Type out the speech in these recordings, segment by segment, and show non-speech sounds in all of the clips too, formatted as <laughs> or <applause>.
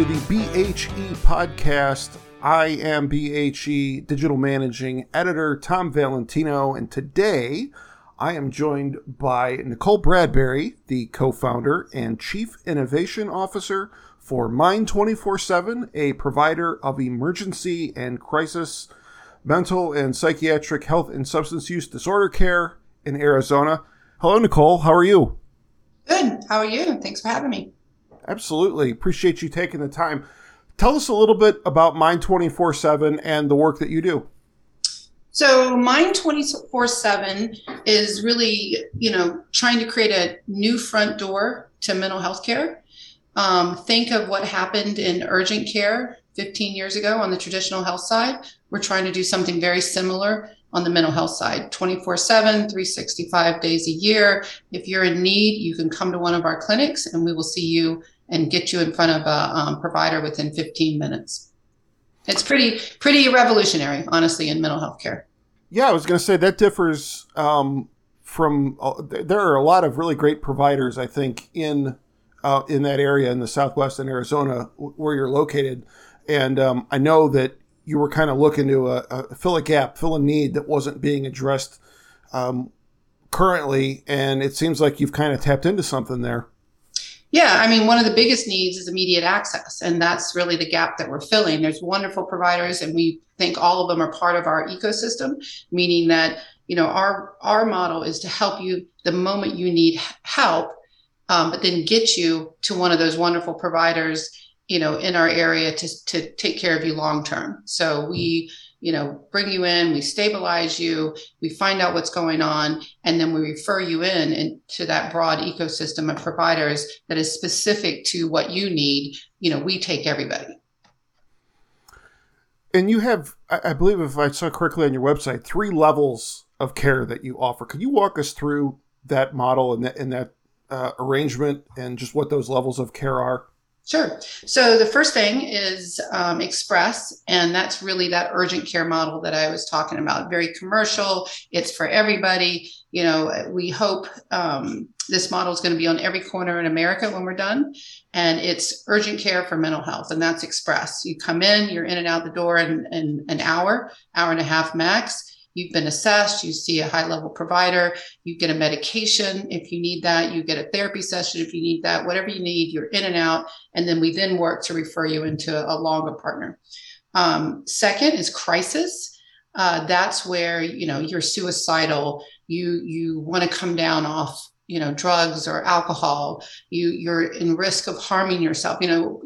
To the BHE podcast. I am BHE Digital Managing Editor Tom Valentino, and today I am joined by Nicole Bradbury, the co founder and Chief Innovation Officer for Mind 24 7, a provider of emergency and crisis mental and psychiatric health and substance use disorder care in Arizona. Hello, Nicole. How are you? Good. How are you? Thanks for having me. Absolutely. Appreciate you taking the time. Tell us a little bit about Mind 24 7 and the work that you do. So, Mind 24 7 is really, you know, trying to create a new front door to mental health care. Um, think of what happened in urgent care 15 years ago on the traditional health side. We're trying to do something very similar on the mental health side 24 7, 365 days a year. If you're in need, you can come to one of our clinics and we will see you and get you in front of a um, provider within 15 minutes. It's pretty, pretty revolutionary, honestly, in mental health care. Yeah, I was going to say that differs um, from. Uh, there are a lot of really great providers, I think, in uh, in that area in the Southwest in Arizona where you're located, and um, I know that you were kind of looking to uh, uh, fill a gap, fill a need that wasn't being addressed um, currently, and it seems like you've kind of tapped into something there. Yeah, I mean, one of the biggest needs is immediate access, and that's really the gap that we're filling. There's wonderful providers, and we think all of them are part of our ecosystem, meaning that you know our our model is to help you the moment you need help, um, but then get you to one of those wonderful providers, you know, in our area to to take care of you long term. So we you know, bring you in, we stabilize you, we find out what's going on, and then we refer you in into that broad ecosystem of providers that is specific to what you need. You know, we take everybody. And you have, I believe, if I saw correctly on your website, three levels of care that you offer. Could you walk us through that model and that, and that uh, arrangement and just what those levels of care are? Sure. So the first thing is um, Express, and that's really that urgent care model that I was talking about. Very commercial. It's for everybody. You know, we hope um, this model is going to be on every corner in America when we're done, and it's urgent care for mental health, and that's Express. You come in, you're in and out the door in, in an hour, hour and a half max You've been assessed, you see a high level provider, you get a medication if you need that, you get a therapy session if you need that, whatever you need, you're in and out. And then we then work to refer you into a longer partner. Um, second is crisis. Uh, that's where you know you're suicidal you you want to come down off you know drugs or alcohol you you're in risk of harming yourself you know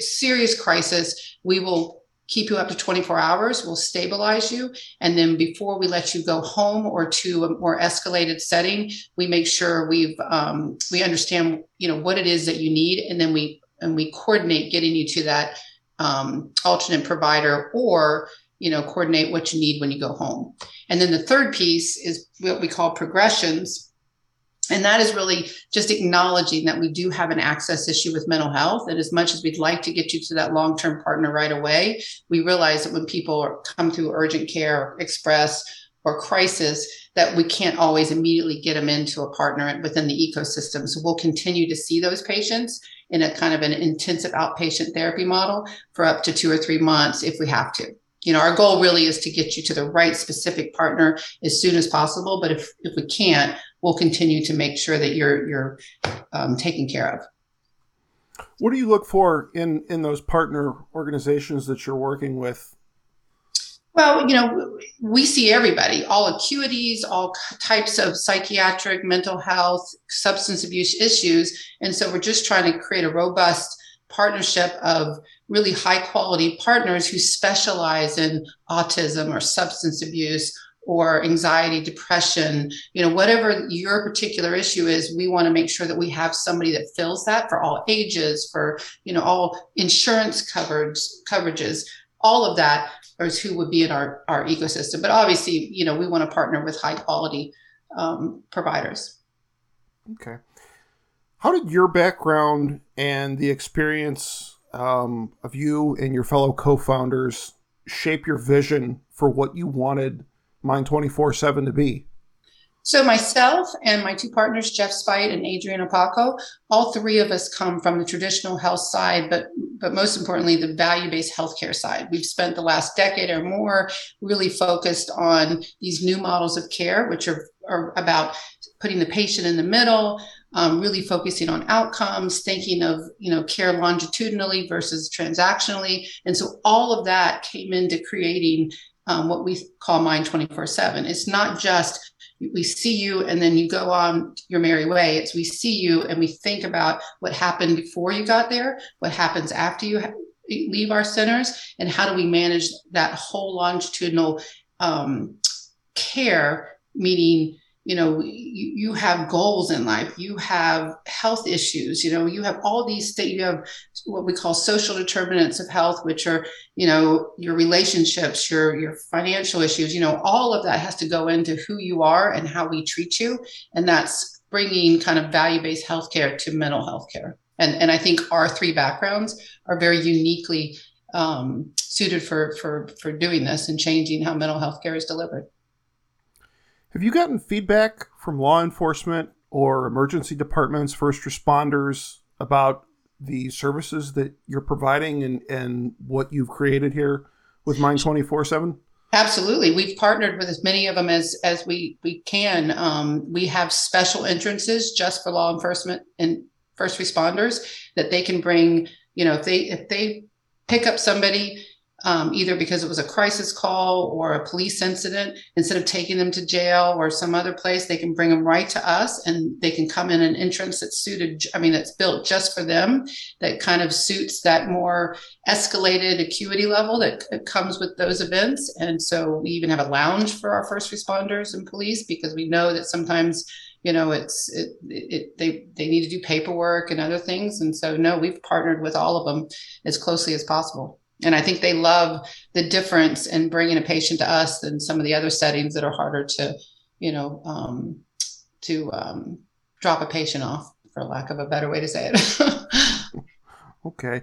serious crisis we will keep you up to 24 hours. We'll stabilize you. And then before we let you go home or to a more escalated setting, we make sure we've, um, we understand, you know, what it is that you need. And then we, and we coordinate getting you to that um, alternate provider or, you know, coordinate what you need when you go home. And then the third piece is what we call progressions and that is really just acknowledging that we do have an access issue with mental health. And as much as we'd like to get you to that long term partner right away, we realize that when people come through urgent care, express, or crisis, that we can't always immediately get them into a partner within the ecosystem. So we'll continue to see those patients in a kind of an intensive outpatient therapy model for up to two or three months if we have to you know our goal really is to get you to the right specific partner as soon as possible but if if we can't we'll continue to make sure that you're you're um, taken care of. What do you look for in in those partner organizations that you're working with? Well, you know, we see everybody, all acuities, all types of psychiatric, mental health, substance abuse issues, and so we're just trying to create a robust partnership of really high quality partners who specialize in autism or substance abuse or anxiety, depression, you know, whatever your particular issue is, we want to make sure that we have somebody that fills that for all ages, for, you know, all insurance coverage coverages, all of that is who would be in our, our ecosystem. But obviously, you know, we want to partner with high quality um, providers. Okay. How did your background and the experience um, of you and your fellow co founders shape your vision for what you wanted Mind 24 7 to be? So myself and my two partners, Jeff Spite and Adrian Paco, all three of us come from the traditional health side, but but most importantly, the value-based healthcare side. We've spent the last decade or more really focused on these new models of care, which are, are about putting the patient in the middle, um, really focusing on outcomes, thinking of you know care longitudinally versus transactionally, and so all of that came into creating um, what we call Mind 24 7. It's not just we see you and then you go on your merry way. It's we see you and we think about what happened before you got there, what happens after you leave our centers, and how do we manage that whole longitudinal um, care, meaning you know you, you have goals in life you have health issues you know you have all these things you have what we call social determinants of health which are you know your relationships your your financial issues you know all of that has to go into who you are and how we treat you. And that's bringing kind of value-based healthcare to mental health care and and i think our three backgrounds are very uniquely um, suited for for for doing this and changing how mental health care is delivered have you gotten feedback from law enforcement or emergency departments, first responders about the services that you're providing and, and what you've created here with Mind 24 7? Absolutely. We've partnered with as many of them as, as we, we can. Um, we have special entrances just for law enforcement and first responders that they can bring, you know, if they, if they pick up somebody um, either because it was a crisis call or a police incident, instead of taking them to jail or some other place, they can bring them right to us and they can come in an entrance that's suited, I mean, that's built just for them, that kind of suits that more escalated acuity level that comes with those events. And so we even have a lounge for our first responders and police because we know that sometimes you know it's it, it, they they need to do paperwork and other things and so no we've partnered with all of them as closely as possible and I think they love the difference in bringing a patient to us than some of the other settings that are harder to, you know, um, to um, drop a patient off, for lack of a better way to say it. <laughs> okay,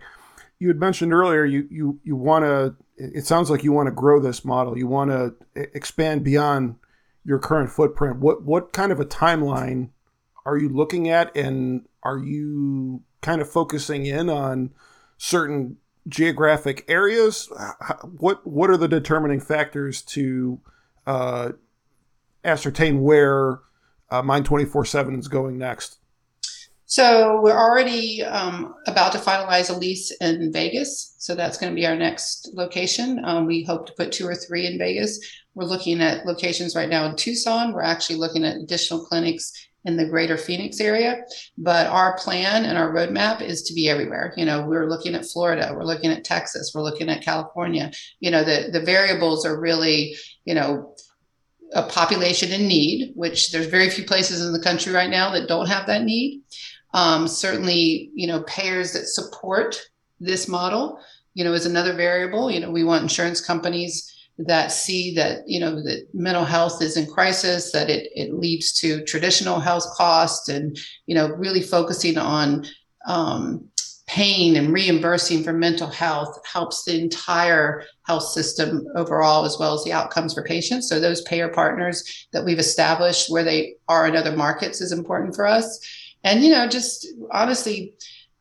you had mentioned earlier you you you want to. It sounds like you want to grow this model. You want to expand beyond your current footprint. What what kind of a timeline are you looking at, and are you kind of focusing in on certain geographic areas? What what are the determining factors to uh, ascertain where uh, Mind twenty four seven is going next? So we're already um, about to finalize a lease in Vegas. So that's going to be our next location. Um, we hope to put two or three in Vegas. We're looking at locations right now in Tucson. We're actually looking at additional clinics in the greater Phoenix area. But our plan and our roadmap is to be everywhere. You know, we're looking at Florida, we're looking at Texas, we're looking at California. You know, the, the variables are really, you know, a population in need, which there's very few places in the country right now that don't have that need. Um, certainly, you know, payers that support this model, you know, is another variable. You know, we want insurance companies that see that you know that mental health is in crisis that it, it leads to traditional health costs and you know really focusing on um, pain and reimbursing for mental health helps the entire health system overall as well as the outcomes for patients. So those payer partners that we've established where they are in other markets is important for us. And you know just honestly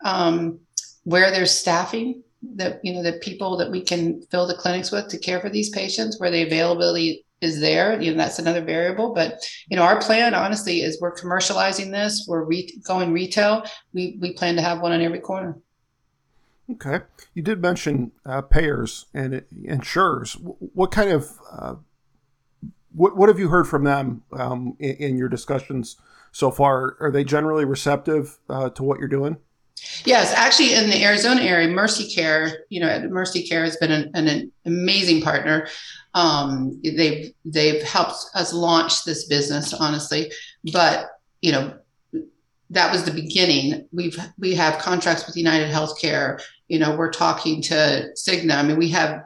um, where there's staffing that you know the people that we can fill the clinics with to care for these patients where the availability is there you know that's another variable. But you know our plan honestly is we're commercializing this we're re- going retail. We we plan to have one on every corner. Okay. You did mention uh, payers and insurers. What kind of uh, what, what have you heard from them um, in, in, your discussions so far? Are they generally receptive uh, to what you're doing Yes, actually, in the Arizona area, Mercy Care, you know, Mercy Care has been an, an amazing partner. Um, they've they've helped us launch this business, honestly. But you know, that was the beginning. We've we have contracts with United Healthcare. You know, we're talking to Cigna. I mean, we have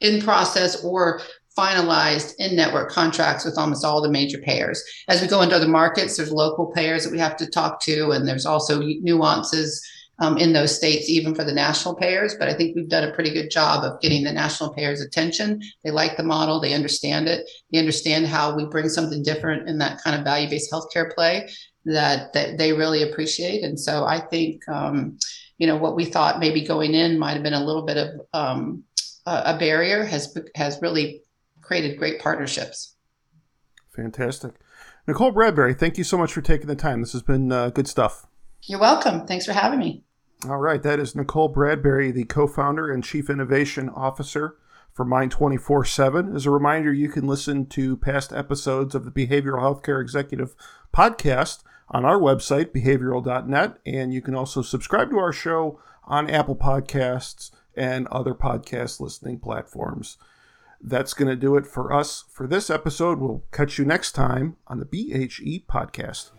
in process or finalized in-network contracts with almost all the major payers. As we go into other markets, there's local payers that we have to talk to, and there's also nuances um, in those states, even for the national payers. But I think we've done a pretty good job of getting the national payers' attention. They like the model, they understand it, they understand how we bring something different in that kind of value based healthcare play that, that they really appreciate. And so I think, um, you know, what we thought maybe going in might have been a little bit of um, a barrier has has really created great partnerships. Fantastic. Nicole Bradbury, thank you so much for taking the time. This has been uh, good stuff. You're welcome. Thanks for having me. All right. That is Nicole Bradbury, the co founder and chief innovation officer for Mind 24 7. As a reminder, you can listen to past episodes of the Behavioral Healthcare Executive podcast on our website, behavioral.net. And you can also subscribe to our show on Apple Podcasts and other podcast listening platforms. That's going to do it for us for this episode. We'll catch you next time on the BHE podcast.